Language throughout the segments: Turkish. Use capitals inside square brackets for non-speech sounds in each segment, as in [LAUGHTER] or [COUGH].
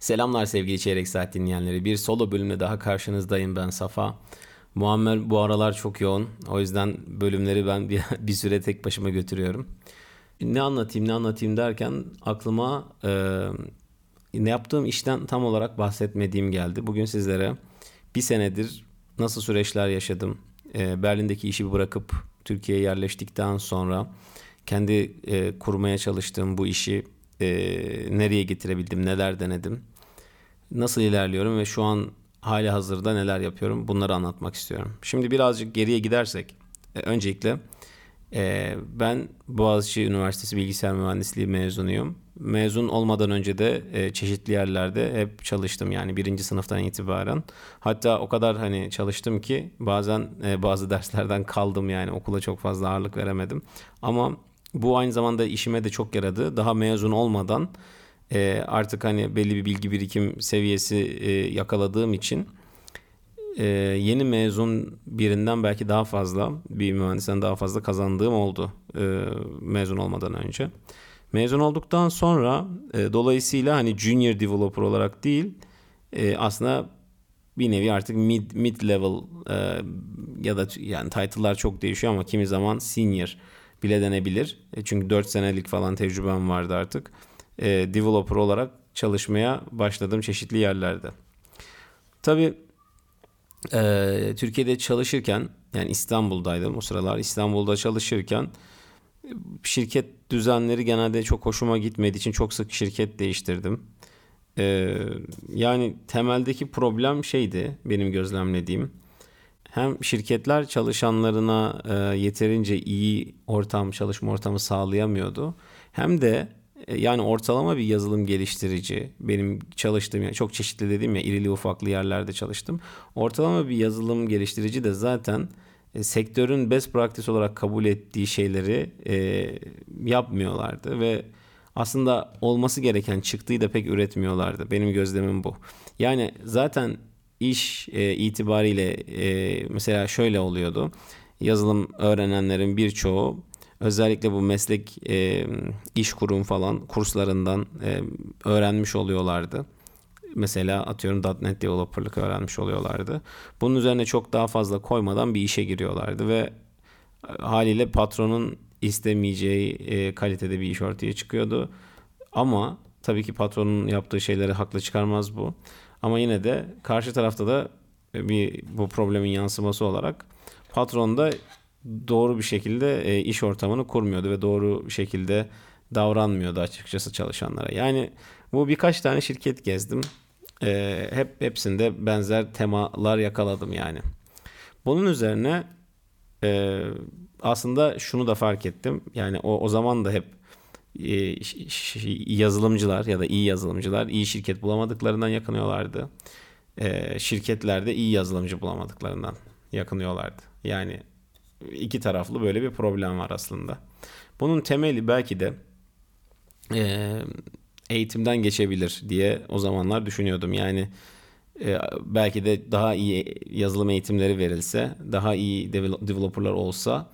Selamlar sevgili Çeyrek Saat dinleyenleri. Bir solo bölümle daha karşınızdayım ben Safa. Muammer bu aralar çok yoğun. O yüzden bölümleri ben bir, [LAUGHS] bir süre tek başıma götürüyorum. Ne anlatayım ne anlatayım derken aklıma e, ne yaptığım işten tam olarak bahsetmediğim geldi. Bugün sizlere bir senedir nasıl süreçler yaşadım. E, Berlin'deki işi bırakıp Türkiye'ye yerleştikten sonra kendi e, kurmaya çalıştığım bu işi e, nereye getirebildim, neler denedim, nasıl ilerliyorum ve şu an hali hazırda neler yapıyorum bunları anlatmak istiyorum. Şimdi birazcık geriye gidersek e, öncelikle e, ben Boğaziçi Üniversitesi Bilgisayar Mühendisliği mezunuyum. Mezun olmadan önce de e, çeşitli yerlerde hep çalıştım yani birinci sınıftan itibaren. Hatta o kadar hani çalıştım ki bazen e, bazı [LAUGHS] derslerden kaldım yani okula çok fazla ağırlık veremedim. Ama bu aynı zamanda işime de çok yaradı. Daha mezun olmadan e, artık hani belli bir bilgi birikim seviyesi e, yakaladığım için e, yeni mezun birinden belki daha fazla bir mühendisten daha fazla kazandığım oldu e, mezun olmadan önce. Mezun olduktan sonra e, dolayısıyla hani junior developer olarak değil e, aslında bir nevi artık mid mid level e, ya da yani title'lar çok değişiyor ama kimi zaman senior bile denebilir. E, çünkü 4 senelik falan tecrübem vardı artık. E, developer olarak çalışmaya başladım çeşitli yerlerde. Tabii e, Türkiye'de çalışırken yani İstanbul'daydım o sıralar İstanbul'da çalışırken şirket düzenleri genelde çok hoşuma gitmediği için çok sık şirket değiştirdim. Ee, yani temeldeki problem şeydi benim gözlemlediğim hem şirketler çalışanlarına e, yeterince iyi ortam, çalışma ortamı sağlayamıyordu. Hem de e, yani ortalama bir yazılım geliştirici benim çalıştığım yani çok çeşitli dedim ya irili ufaklı yerlerde çalıştım. Ortalama bir yazılım geliştirici de zaten e, sektörün best practice olarak kabul ettiği şeyleri e, yapmıyorlardı ve aslında olması gereken çıktığı da pek üretmiyorlardı. Benim gözlemim bu. Yani zaten iş e, itibariyle e, mesela şöyle oluyordu. Yazılım öğrenenlerin birçoğu özellikle bu meslek e, iş kurum falan kurslarından e, öğrenmiş oluyorlardı. Mesela atıyorum .NET developerlık öğrenmiş oluyorlardı. Bunun üzerine çok daha fazla koymadan bir işe giriyorlardı ve haliyle patronun istemeyeceği e, kalitede bir iş ortaya çıkıyordu. Ama tabii ki patronun yaptığı şeyleri haklı çıkarmaz bu. Ama yine de karşı tarafta da bir bu problemin yansıması olarak patron da doğru bir şekilde e, iş ortamını kurmuyordu ve doğru şekilde davranmıyordu açıkçası çalışanlara. Yani bu birkaç tane şirket gezdim. E, hep hepsinde benzer temalar yakaladım yani. Bunun üzerine e, aslında şunu da fark ettim. Yani o, o zaman da hep e, yazılımcılar ya da iyi yazılımcılar iyi şirket bulamadıklarından yakınıyorlardı. E, şirketler de iyi yazılımcı bulamadıklarından yakınıyorlardı. Yani iki taraflı böyle bir problem var aslında. Bunun temeli belki de e, eğitimden geçebilir diye o zamanlar düşünüyordum. Yani belki de daha iyi yazılım eğitimleri verilse, daha iyi developerlar olsa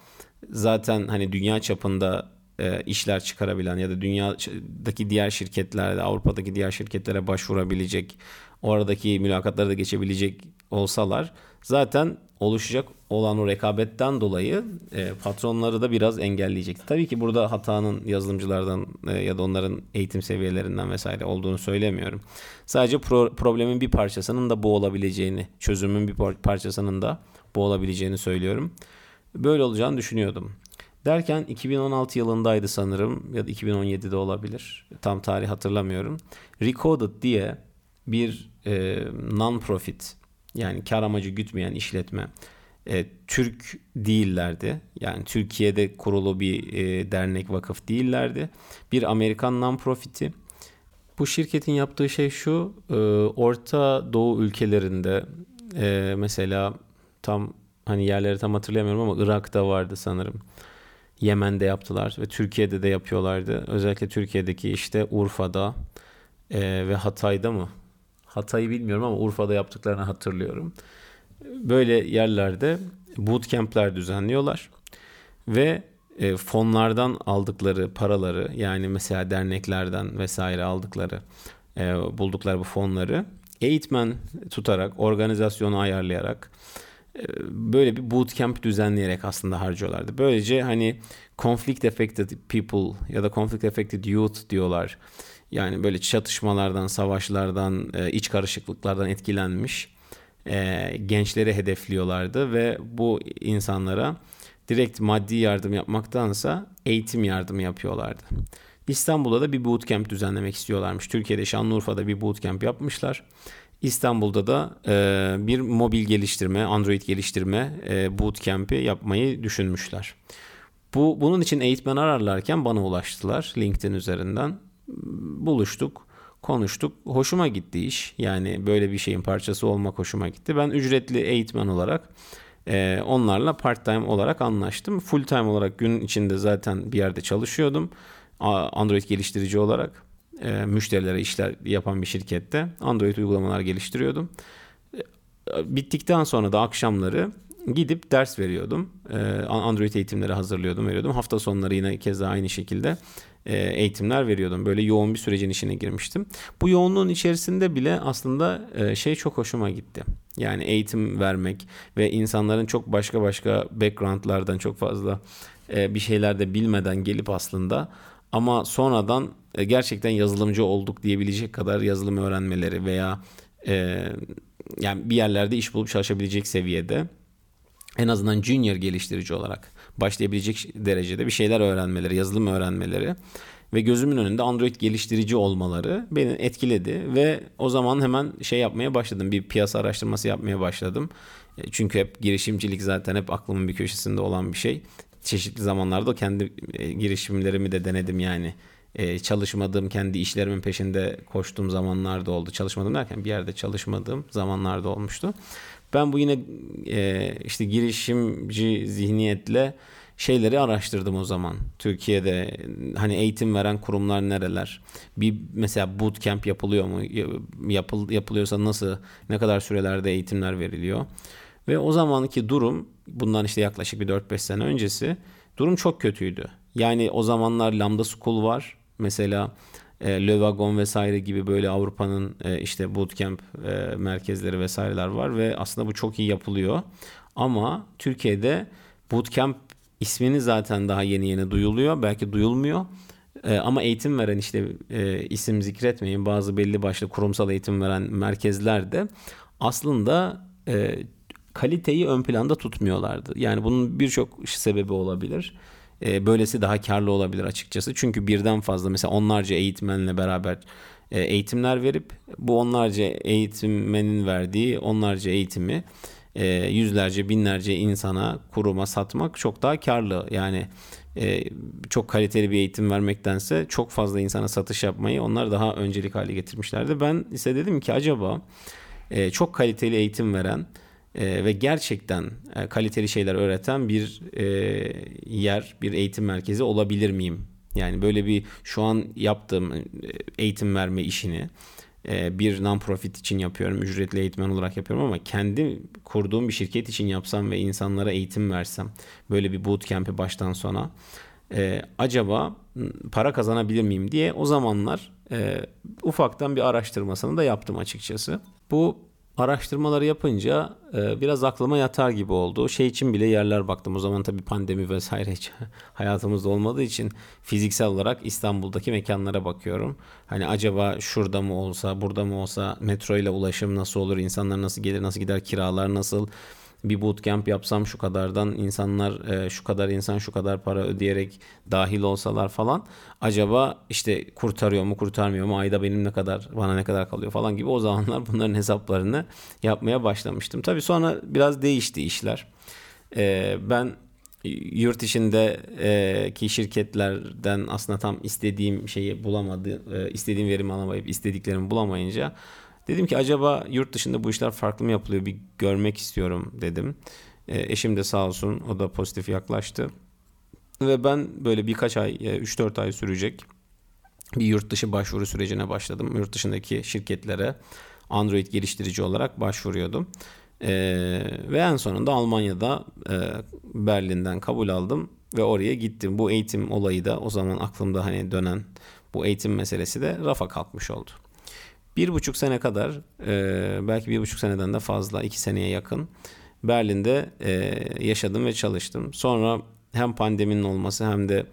zaten hani dünya çapında e, işler çıkarabilen ya da dünyadaki diğer şirketlerde Avrupa'daki diğer şirketlere başvurabilecek oradaki mülakatları da geçebilecek olsalar zaten oluşacak olan o rekabetten dolayı e, patronları da biraz engelleyecek. Tabii ki burada hatanın yazılımcılardan e, ya da onların eğitim seviyelerinden vesaire olduğunu söylemiyorum. Sadece pro- problemin bir parçasının da bu olabileceğini, çözümün bir parçasının da bu olabileceğini söylüyorum. Böyle olacağını düşünüyordum. Derken 2016 yılındaydı sanırım ya da 2017'de olabilir. Tam tarih hatırlamıyorum. Recoded diye bir e, non-profit yani kar amacı gütmeyen işletme e, Türk değillerdi. Yani Türkiye'de kurulu bir e, dernek vakıf değillerdi. Bir Amerikan non-profit'i. Bu şirketin yaptığı şey şu. E, Orta Doğu ülkelerinde e, mesela tam hani yerleri tam hatırlayamıyorum ama Irak'ta vardı sanırım. Yemen'de yaptılar ve Türkiye'de de yapıyorlardı. Özellikle Türkiye'deki işte Urfa'da e, ve Hatay'da mı? Hatay'ı bilmiyorum ama Urfa'da yaptıklarını hatırlıyorum. Böyle yerlerde bootcamp'ler düzenliyorlar ve e, fonlardan aldıkları paraları yani mesela derneklerden vesaire aldıkları e, buldukları bu fonları eğitmen tutarak, organizasyonu ayarlayarak e, böyle bir bootcamp düzenleyerek aslında harcıyorlardı. Böylece hani conflict affected people ya da conflict affected youth diyorlar. Yani böyle çatışmalardan, savaşlardan, e, iç karışıklıklardan etkilenmiş e, gençleri hedefliyorlardı ve bu insanlara direkt maddi yardım yapmaktansa eğitim yardımı yapıyorlardı. İstanbul'da da bir bootcamp düzenlemek istiyorlarmış. Türkiye'de Şanlıurfa'da bir bootcamp yapmışlar. İstanbul'da da e, bir mobil geliştirme, Android geliştirme e, bootcamp'i yapmayı düşünmüşler. Bu bunun için eğitmen ararlarken bana ulaştılar LinkedIn üzerinden. Buluştuk, konuştuk. Hoşuma gitti iş. Yani böyle bir şeyin parçası olmak hoşuma gitti. Ben ücretli eğitmen olarak e, onlarla part time olarak anlaştım. Full time olarak gün içinde zaten bir yerde çalışıyordum. Android geliştirici olarak e, müşterilere işler yapan bir şirkette Android uygulamalar geliştiriyordum. E, bittikten sonra da akşamları gidip ders veriyordum. E, Android eğitimleri hazırlıyordum, veriyordum. Hafta sonları yine keza aynı şekilde e, eğitimler veriyordum. Böyle yoğun bir sürecin içine girmiştim. Bu yoğunluğun içerisinde bile aslında e, şey çok hoşuma gitti. Yani eğitim vermek ve insanların çok başka başka backgroundlardan çok fazla e, bir şeyler de bilmeden gelip aslında ama sonradan gerçekten yazılımcı olduk diyebilecek kadar yazılım öğrenmeleri veya yani bir yerlerde iş bulup çalışabilecek seviyede en azından junior geliştirici olarak başlayabilecek derecede bir şeyler öğrenmeleri, yazılım öğrenmeleri ve gözümün önünde Android geliştirici olmaları beni etkiledi ve o zaman hemen şey yapmaya başladım. Bir piyasa araştırması yapmaya başladım. E, çünkü hep girişimcilik zaten hep aklımın bir köşesinde olan bir şey çeşitli zamanlarda kendi e, girişimlerimi de denedim yani. E, çalışmadığım, kendi işlerimin peşinde koştuğum zamanlarda oldu. Çalışmadım derken bir yerde çalışmadığım zamanlarda olmuştu. Ben bu yine e, işte girişimci zihniyetle şeyleri araştırdım o zaman. Türkiye'de hani eğitim veren kurumlar nereler? Bir mesela bootcamp yapılıyor mu? Yapıl, yapılıyorsa nasıl? Ne kadar sürelerde eğitimler veriliyor? Ve o zamanki durum bundan işte yaklaşık bir 4-5 sene öncesi durum çok kötüydü. Yani o zamanlar Lambda School var. Mesela e, Le Wagon vesaire gibi böyle Avrupa'nın e, işte bootcamp e, merkezleri vesaireler var ve aslında bu çok iyi yapılıyor. Ama Türkiye'de bootcamp ismini zaten daha yeni yeni duyuluyor. Belki duyulmuyor. E, ama eğitim veren işte e, isim zikretmeyin bazı belli başlı kurumsal eğitim veren merkezlerde aslında e, kaliteyi ön planda tutmuyorlardı. Yani bunun birçok sebebi olabilir. E, böylesi daha karlı olabilir açıkçası. Çünkü birden fazla mesela onlarca eğitmenle beraber e, eğitimler verip bu onlarca eğitmenin verdiği onlarca eğitimi e, yüzlerce binlerce insana kuruma satmak çok daha karlı. Yani e, çok kaliteli bir eğitim vermektense çok fazla insana satış yapmayı onlar daha öncelik hale getirmişlerdi. Ben ise dedim ki acaba e, çok kaliteli eğitim veren e, ve gerçekten e, kaliteli şeyler öğreten bir e, yer, bir eğitim merkezi olabilir miyim? Yani böyle bir şu an yaptığım e, eğitim verme işini e, bir non-profit için yapıyorum, ücretli eğitmen olarak yapıyorum ama kendi kurduğum bir şirket için yapsam ve insanlara eğitim versem, böyle bir bootcamp'i baştan sona e, acaba para kazanabilir miyim diye o zamanlar e, ufaktan bir araştırmasını da yaptım açıkçası. Bu araştırmaları yapınca e, biraz aklıma yatar gibi oldu. Şey için bile yerler baktım. O zaman tabii pandemi vesaire hiç [LAUGHS] hayatımızda olmadığı için fiziksel olarak İstanbul'daki mekanlara bakıyorum. Hani acaba şurada mı olsa, burada mı olsa metro ile ulaşım nasıl olur, insanlar nasıl gelir, nasıl gider, kiralar nasıl bir bootcamp yapsam şu kadardan insanlar e, şu kadar insan şu kadar para ödeyerek dahil olsalar falan acaba işte kurtarıyor mu kurtarmıyor mu ayda benim ne kadar bana ne kadar kalıyor falan gibi o zamanlar [LAUGHS] bunların hesaplarını yapmaya başlamıştım. Tabii sonra biraz değişti işler. E, ben yurt içindeki şirketlerden aslında tam istediğim şeyi bulamadı, e, istediğim verimi alamayıp istediklerimi bulamayınca Dedim ki acaba yurt dışında bu işler farklı mı yapılıyor bir görmek istiyorum dedim. E, eşim de sağ olsun o da pozitif yaklaştı. Ve ben böyle birkaç ay, 3-4 ay sürecek bir yurt dışı başvuru sürecine başladım. Yurt dışındaki şirketlere Android geliştirici olarak başvuruyordum. Ee, ve en sonunda Almanya'da e, Berlin'den kabul aldım ve oraya gittim. Bu eğitim olayı da o zaman aklımda hani dönen bu eğitim meselesi de rafa kalkmış oldu. Bir buçuk sene kadar e, belki bir buçuk seneden de fazla iki seneye yakın Berlin'de e, yaşadım ve çalıştım. Sonra hem pandeminin olması hem de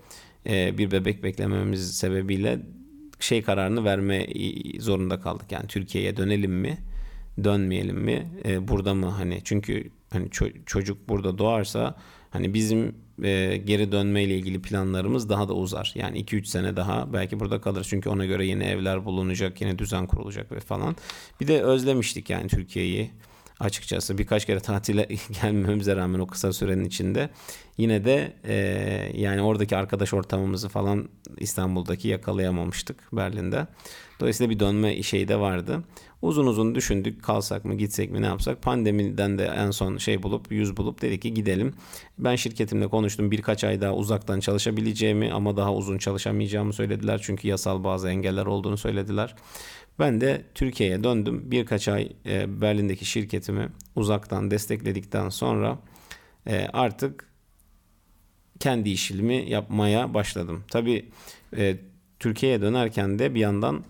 e, bir bebek beklememiz sebebiyle şey kararını verme zorunda kaldık. Yani Türkiye'ye dönelim mi, dönmeyelim mi, e, burada mı hani çünkü hani ço- çocuk burada doğarsa hani bizim e, geri dönmeyle ilgili planlarımız daha da uzar. Yani 2-3 sene daha belki burada kalır. Çünkü ona göre yeni evler bulunacak, yine düzen kurulacak ve falan. Bir de özlemiştik yani Türkiye'yi açıkçası birkaç kere tatile [LAUGHS] gelmemize rağmen o kısa sürenin içinde yine de e, yani oradaki arkadaş ortamımızı falan İstanbul'daki yakalayamamıştık Berlin'de. Dolayısıyla bir dönme şeyi de vardı. Uzun uzun düşündük kalsak mı gitsek mi ne yapsak. Pandemiden de en son şey bulup yüz bulup dedik ki gidelim. Ben şirketimle konuştum birkaç ay daha uzaktan çalışabileceğimi ama daha uzun çalışamayacağımı söylediler. Çünkü yasal bazı engeller olduğunu söylediler. Ben de Türkiye'ye döndüm. Birkaç ay e, Berlin'deki şirketimi uzaktan destekledikten sonra e, artık kendi işimi yapmaya başladım. Tabii e, Türkiye'ye dönerken de bir yandan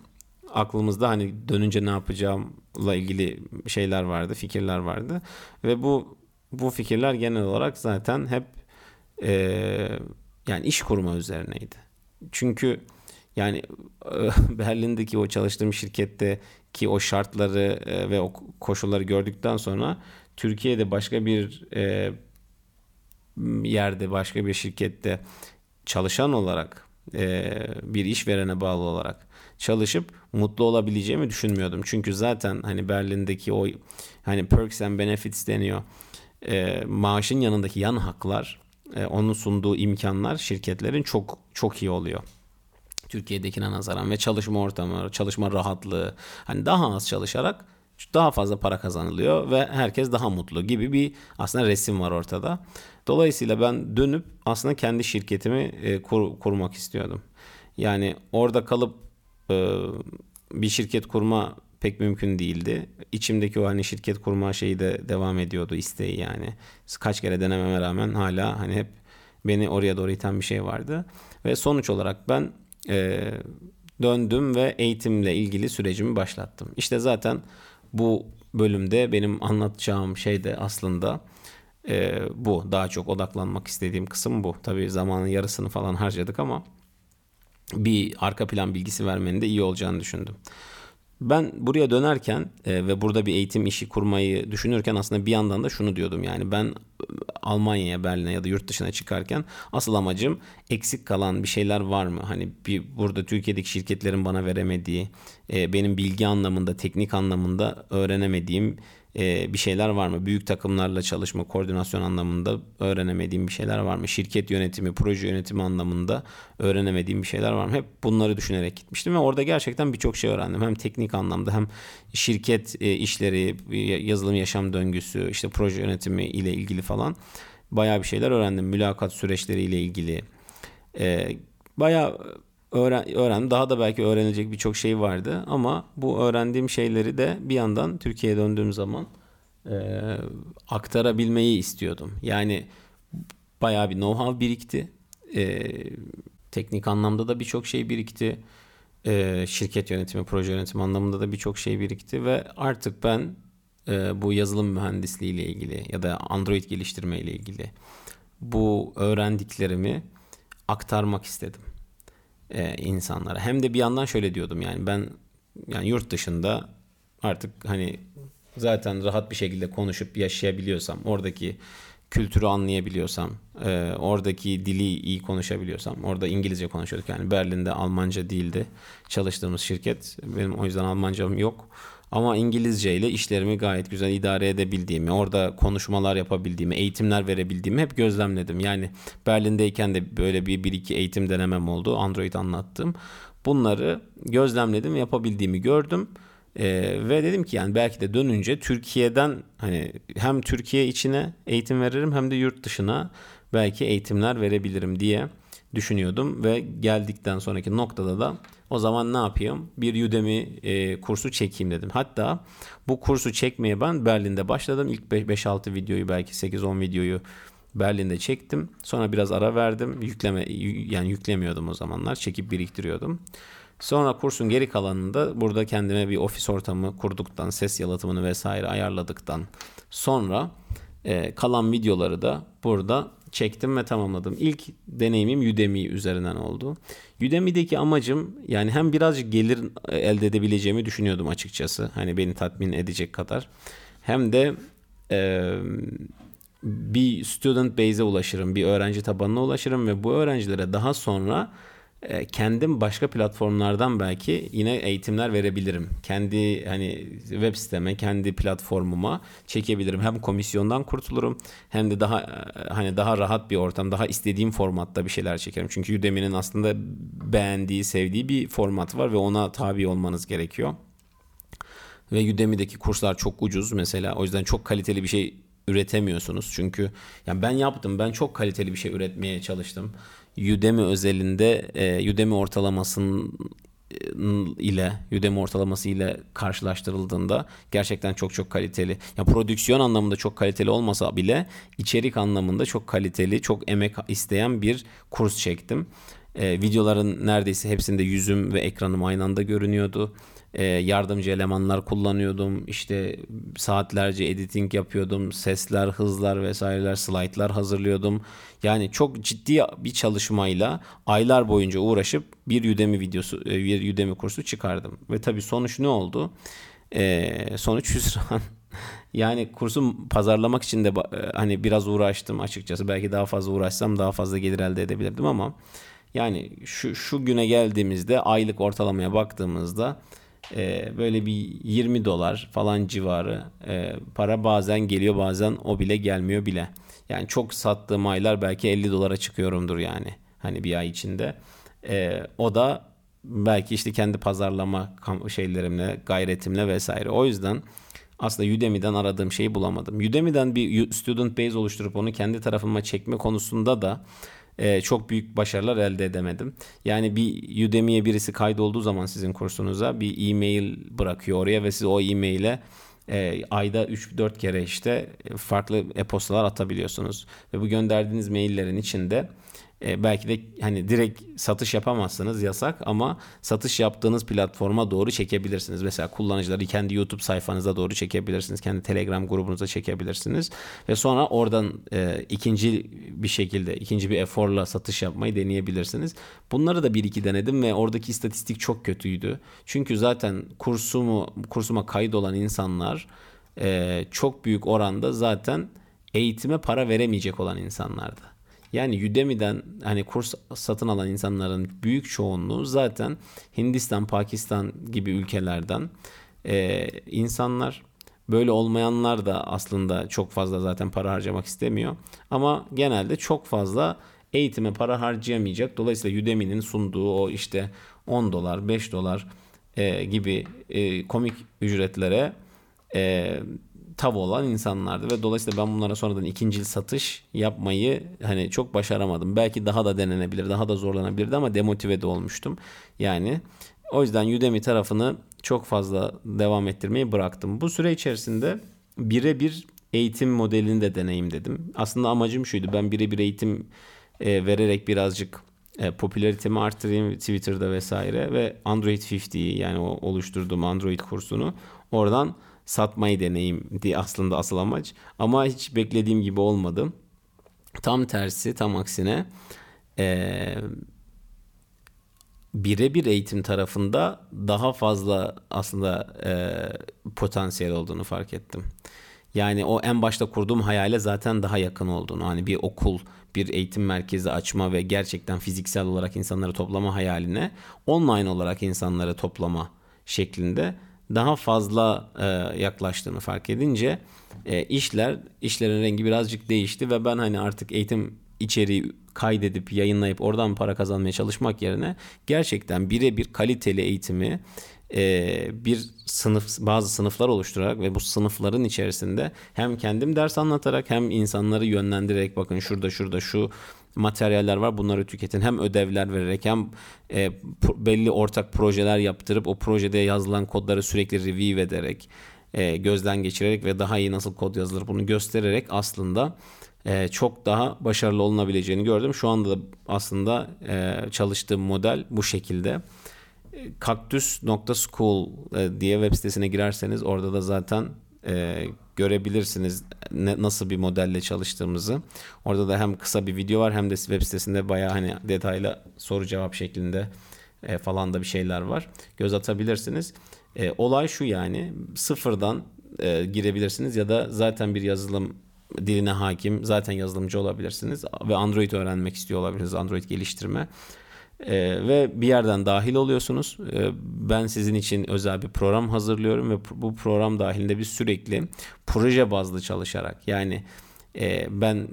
aklımızda hani dönünce ne yapacağımla ilgili şeyler vardı, fikirler vardı ve bu bu fikirler genel olarak zaten hep e, yani iş kurma üzerineydi. Çünkü yani [LAUGHS] Berlin'deki o çalıştığım şirkette ki o şartları e, ve o koşulları gördükten sonra Türkiye'de başka bir e, yerde başka bir şirkette çalışan olarak e, bir işverene bağlı olarak çalışıp mutlu olabileceğimi düşünmüyordum. Çünkü zaten hani Berlin'deki o hani perks and benefits deniyor. maaşın yanındaki yan haklar, onun sunduğu imkanlar şirketlerin çok çok iyi oluyor. Türkiye'dekine nazaran ve çalışma ortamı, çalışma rahatlığı hani daha az çalışarak daha fazla para kazanılıyor ve herkes daha mutlu gibi bir aslında resim var ortada. Dolayısıyla ben dönüp aslında kendi şirketimi e, kur, kurmak istiyordum. Yani orada kalıp e, bir şirket kurma pek mümkün değildi. İçimdeki o hani şirket kurma şeyi de devam ediyordu isteği yani. Kaç kere denememe rağmen hala hani hep beni oraya doğru iten bir şey vardı. Ve sonuç olarak ben e, döndüm ve eğitimle ilgili sürecimi başlattım. İşte zaten bu bölümde benim anlatacağım şey de aslında e, bu. Daha çok odaklanmak istediğim kısım bu. Tabii zamanın yarısını falan harcadık ama bir arka plan bilgisi vermenin de iyi olacağını düşündüm. Ben buraya dönerken e, ve burada bir eğitim işi kurmayı düşünürken aslında bir yandan da şunu diyordum yani ben e, Almanya'ya, Berlin'e ya da yurt dışına çıkarken asıl amacım eksik kalan bir şeyler var mı? Hani bir burada Türkiye'deki şirketlerin bana veremediği, e, benim bilgi anlamında, teknik anlamında öğrenemediğim e, bir şeyler var mı? Büyük takımlarla çalışma, koordinasyon anlamında öğrenemediğim bir şeyler var mı? Şirket yönetimi, proje yönetimi anlamında öğrenemediğim bir şeyler var mı? Hep bunları düşünerek gitmiştim ve orada gerçekten birçok şey öğrendim. Hem teknik anlamda hem şirket e, işleri, yazılım yaşam döngüsü, işte proje yönetimi ile ilgili falan bayağı bir şeyler öğrendim. Mülakat süreçleri ile ilgili. E, bayağı öğren, öğrendim. Daha da belki öğrenilecek birçok şey vardı ama bu öğrendiğim şeyleri de bir yandan Türkiye'ye döndüğüm zaman e, aktarabilmeyi istiyordum. Yani bayağı bir know-how birikti. E, teknik anlamda da birçok şey birikti. E, şirket yönetimi, proje yönetimi anlamında da birçok şey birikti ve artık ben e, bu yazılım mühendisliği ile ilgili ya da Android geliştirme ile ilgili bu öğrendiklerimi aktarmak istedim e, insanlara. Hem de bir yandan şöyle diyordum yani ben yani yurt dışında artık hani zaten rahat bir şekilde konuşup yaşayabiliyorsam, oradaki kültürü anlayabiliyorsam, e, oradaki dili iyi konuşabiliyorsam, orada İngilizce konuşuyorduk yani Berlin'de Almanca değildi çalıştığımız şirket. Benim o yüzden Almancam yok. Ama İngilizce ile işlerimi gayet güzel idare edebildiğimi, orada konuşmalar yapabildiğimi, eğitimler verebildiğimi hep gözlemledim. Yani Berlin'deyken de böyle bir, bir iki eğitim denemem oldu. Android anlattım. Bunları gözlemledim, yapabildiğimi gördüm. Ee, ve dedim ki yani belki de dönünce Türkiye'den hani hem Türkiye içine eğitim veririm hem de yurt dışına belki eğitimler verebilirim diye düşünüyordum ve geldikten sonraki noktada da o zaman ne yapayım? Bir Udemy e, kursu çekeyim dedim. Hatta bu kursu çekmeye ben Berlin'de başladım. İlk 5-6 videoyu belki 8-10 videoyu Berlin'de çektim. Sonra biraz ara verdim. Yükleme yani yüklemiyordum o zamanlar. Çekip biriktiriyordum. Sonra kursun geri kalanında burada kendime bir ofis ortamı kurduktan, ses yalıtımını vesaire ayarladıktan sonra e, kalan videoları da burada çektim ve tamamladım. İlk deneyimim Udemy üzerinden oldu. Udemy'deki amacım yani hem birazcık gelir elde edebileceğimi düşünüyordum açıkçası. Hani beni tatmin edecek kadar. Hem de e, bir student base'e ulaşırım, bir öğrenci tabanına ulaşırım ve bu öğrencilere daha sonra kendim başka platformlardan belki yine eğitimler verebilirim. Kendi hani web siteme, kendi platformuma çekebilirim. Hem komisyondan kurtulurum hem de daha e, hani daha rahat bir ortam, daha istediğim formatta bir şeyler çekerim. Çünkü Udemy'nin aslında beğendiği, sevdiği bir format var ve ona tabi olmanız gerekiyor. Ve Udemy'deki kurslar çok ucuz mesela. O yüzden çok kaliteli bir şey üretemiyorsunuz. Çünkü yani ben yaptım. Ben çok kaliteli bir şey üretmeye çalıştım. Udemy özelinde e, Udemy ortalamasının ile Udemy ortalaması ile karşılaştırıldığında gerçekten çok çok kaliteli. Ya prodüksiyon anlamında çok kaliteli olmasa bile içerik anlamında çok kaliteli, çok emek isteyen bir kurs çektim. E, videoların neredeyse hepsinde yüzüm ve ekranım aynı anda görünüyordu e, yardımcı elemanlar kullanıyordum. İşte saatlerce editing yapıyordum. Sesler, hızlar vesaireler, slaytlar hazırlıyordum. Yani çok ciddi bir çalışmayla aylar boyunca uğraşıp bir Udemy videosu, e, bir Udemy kursu çıkardım. Ve tabii sonuç ne oldu? E, sonuç hüsran. [LAUGHS] Yani kursu pazarlamak için de e, hani biraz uğraştım açıkçası. Belki daha fazla uğraşsam daha fazla gelir elde edebilirdim ama yani şu şu güne geldiğimizde aylık ortalamaya baktığımızda e, böyle bir 20 dolar falan civarı e, para bazen geliyor bazen o bile gelmiyor bile. Yani çok sattığım aylar belki 50 dolara çıkıyorumdur yani hani bir ay içinde. E, o da belki işte kendi pazarlama şeylerimle, gayretimle vesaire. O yüzden aslında Udemy'den aradığım şeyi bulamadım. Udemy'den bir student base oluşturup onu kendi tarafıma çekme konusunda da e, çok büyük başarılar elde edemedim. Yani bir Udemy'ye birisi kaydolduğu zaman sizin kursunuza bir e-mail bırakıyor oraya ve siz o e-maile e, ayda 3-4 kere işte farklı e-postalar atabiliyorsunuz. Ve bu gönderdiğiniz maillerin içinde e, belki de hani direkt satış yapamazsınız yasak ama satış yaptığınız platforma doğru çekebilirsiniz. Mesela kullanıcıları kendi YouTube sayfanıza doğru çekebilirsiniz. Kendi Telegram grubunuza çekebilirsiniz. Ve sonra oradan e, ikinci bir şekilde ikinci bir eforla satış yapmayı deneyebilirsiniz. Bunları da bir iki denedim ve oradaki istatistik çok kötüydü. Çünkü zaten kursumu kursuma kayıt olan insanlar e, çok büyük oranda zaten eğitime para veremeyecek olan insanlardı. Yani Udemy'den hani kurs satın alan insanların büyük çoğunluğu zaten Hindistan, Pakistan gibi ülkelerden e, insanlar. Böyle olmayanlar da aslında çok fazla zaten para harcamak istemiyor. Ama genelde çok fazla eğitime para harcayamayacak. Dolayısıyla Udemy'nin sunduğu o işte 10 dolar, 5 dolar e, gibi e, komik ücretlere e, tav olan insanlardı ve dolayısıyla ben bunlara sonradan ikinci satış yapmayı hani çok başaramadım. Belki daha da denenebilir, daha da zorlanabilirdi ama demotive de olmuştum. Yani o yüzden Udemy tarafını çok fazla devam ettirmeyi bıraktım. Bu süre içerisinde birebir eğitim modelini de deneyim dedim. Aslında amacım şuydu. Ben birebir eğitim e, vererek birazcık e, popülaritemi arttırayım Twitter'da vesaire ve Android 50'yi yani o oluşturduğum Android kursunu oradan satmayı deneyim diye aslında asıl amaç. Ama hiç beklediğim gibi olmadı. Tam tersi, tam aksine ee, birebir eğitim tarafında daha fazla aslında e, potansiyel olduğunu fark ettim. Yani o en başta kurduğum hayale zaten daha yakın olduğunu. Hani bir okul, bir eğitim merkezi açma ve gerçekten fiziksel olarak insanları toplama hayaline online olarak insanları toplama şeklinde daha fazla e, yaklaştığını fark edince e, işler işlerin rengi birazcık değişti ve ben hani artık eğitim içeriği kaydedip yayınlayıp oradan para kazanmaya çalışmak yerine gerçekten birebir kaliteli eğitimi bir sınıf bazı sınıflar oluşturarak ve bu sınıfların içerisinde hem kendim ders anlatarak hem insanları yönlendirerek bakın şurada şurada şu materyaller var bunları tüketin. Hem ödevler vererek hem e, belli ortak projeler yaptırıp o projede yazılan kodları sürekli review ederek e, gözden geçirerek ve daha iyi nasıl kod yazılır bunu göstererek aslında e, çok daha başarılı olunabileceğini gördüm. Şu anda da aslında e, çalıştığım model bu şekilde. kaktüs.school e, diye web sitesine girerseniz orada da zaten e, görebilirsiniz ne, nasıl bir modelle çalıştığımızı. Orada da hem kısa bir video var hem de web sitesinde baya hani detaylı soru cevap şeklinde e, falan da bir şeyler var. Göz atabilirsiniz. E, olay şu yani sıfırdan e, girebilirsiniz ya da zaten bir yazılım diline hakim zaten yazılımcı olabilirsiniz ve Android öğrenmek istiyor olabilirsiniz Android geliştirme. Ee, ve bir yerden dahil oluyorsunuz. Ee, ben sizin için özel bir program hazırlıyorum ve bu program dahilinde biz sürekli proje bazlı çalışarak yani e, ben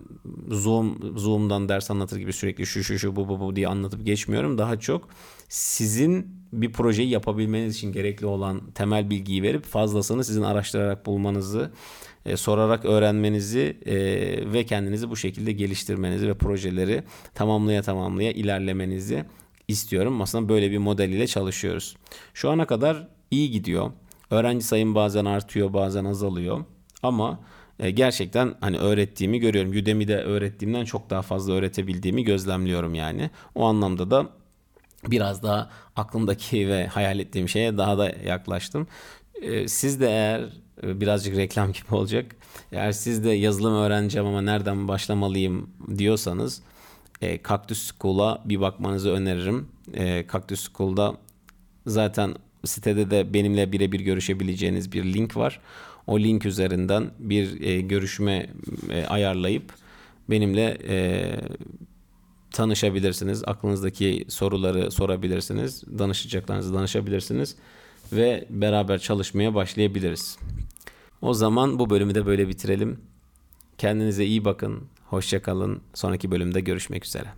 Zoom Zoom'dan ders anlatır gibi sürekli şu şu şu bu bu bu diye anlatıp geçmiyorum. Daha çok sizin bir projeyi yapabilmeniz için gerekli olan temel bilgiyi verip fazlasını sizin araştırarak bulmanızı, e, sorarak öğrenmenizi e, ve kendinizi bu şekilde geliştirmenizi ve projeleri tamamlaya tamamlaya ilerlemenizi istiyorum. Aslında böyle bir model ile çalışıyoruz. Şu ana kadar iyi gidiyor. Öğrenci sayım bazen artıyor, bazen azalıyor. Ama e, gerçekten hani öğrettiğimi görüyorum. Udemy'de öğrettiğimden çok daha fazla öğretebildiğimi gözlemliyorum yani. O anlamda da biraz daha aklımdaki ve hayal ettiğim şeye daha da yaklaştım. E, siz de eğer birazcık reklam gibi olacak. Eğer siz de yazılım öğreneceğim ama nereden başlamalıyım diyorsanız e, Cactus School'a bir bakmanızı öneririm. E, Cactus School'da zaten sitede de benimle birebir görüşebileceğiniz bir link var. O link üzerinden bir e, görüşme e, ayarlayıp benimle e, tanışabilirsiniz. Aklınızdaki soruları sorabilirsiniz. Danışacaklarınızı danışabilirsiniz. Ve beraber çalışmaya başlayabiliriz. O zaman bu bölümü de böyle bitirelim. Kendinize iyi bakın. Hoşçakalın. Sonraki bölümde görüşmek üzere.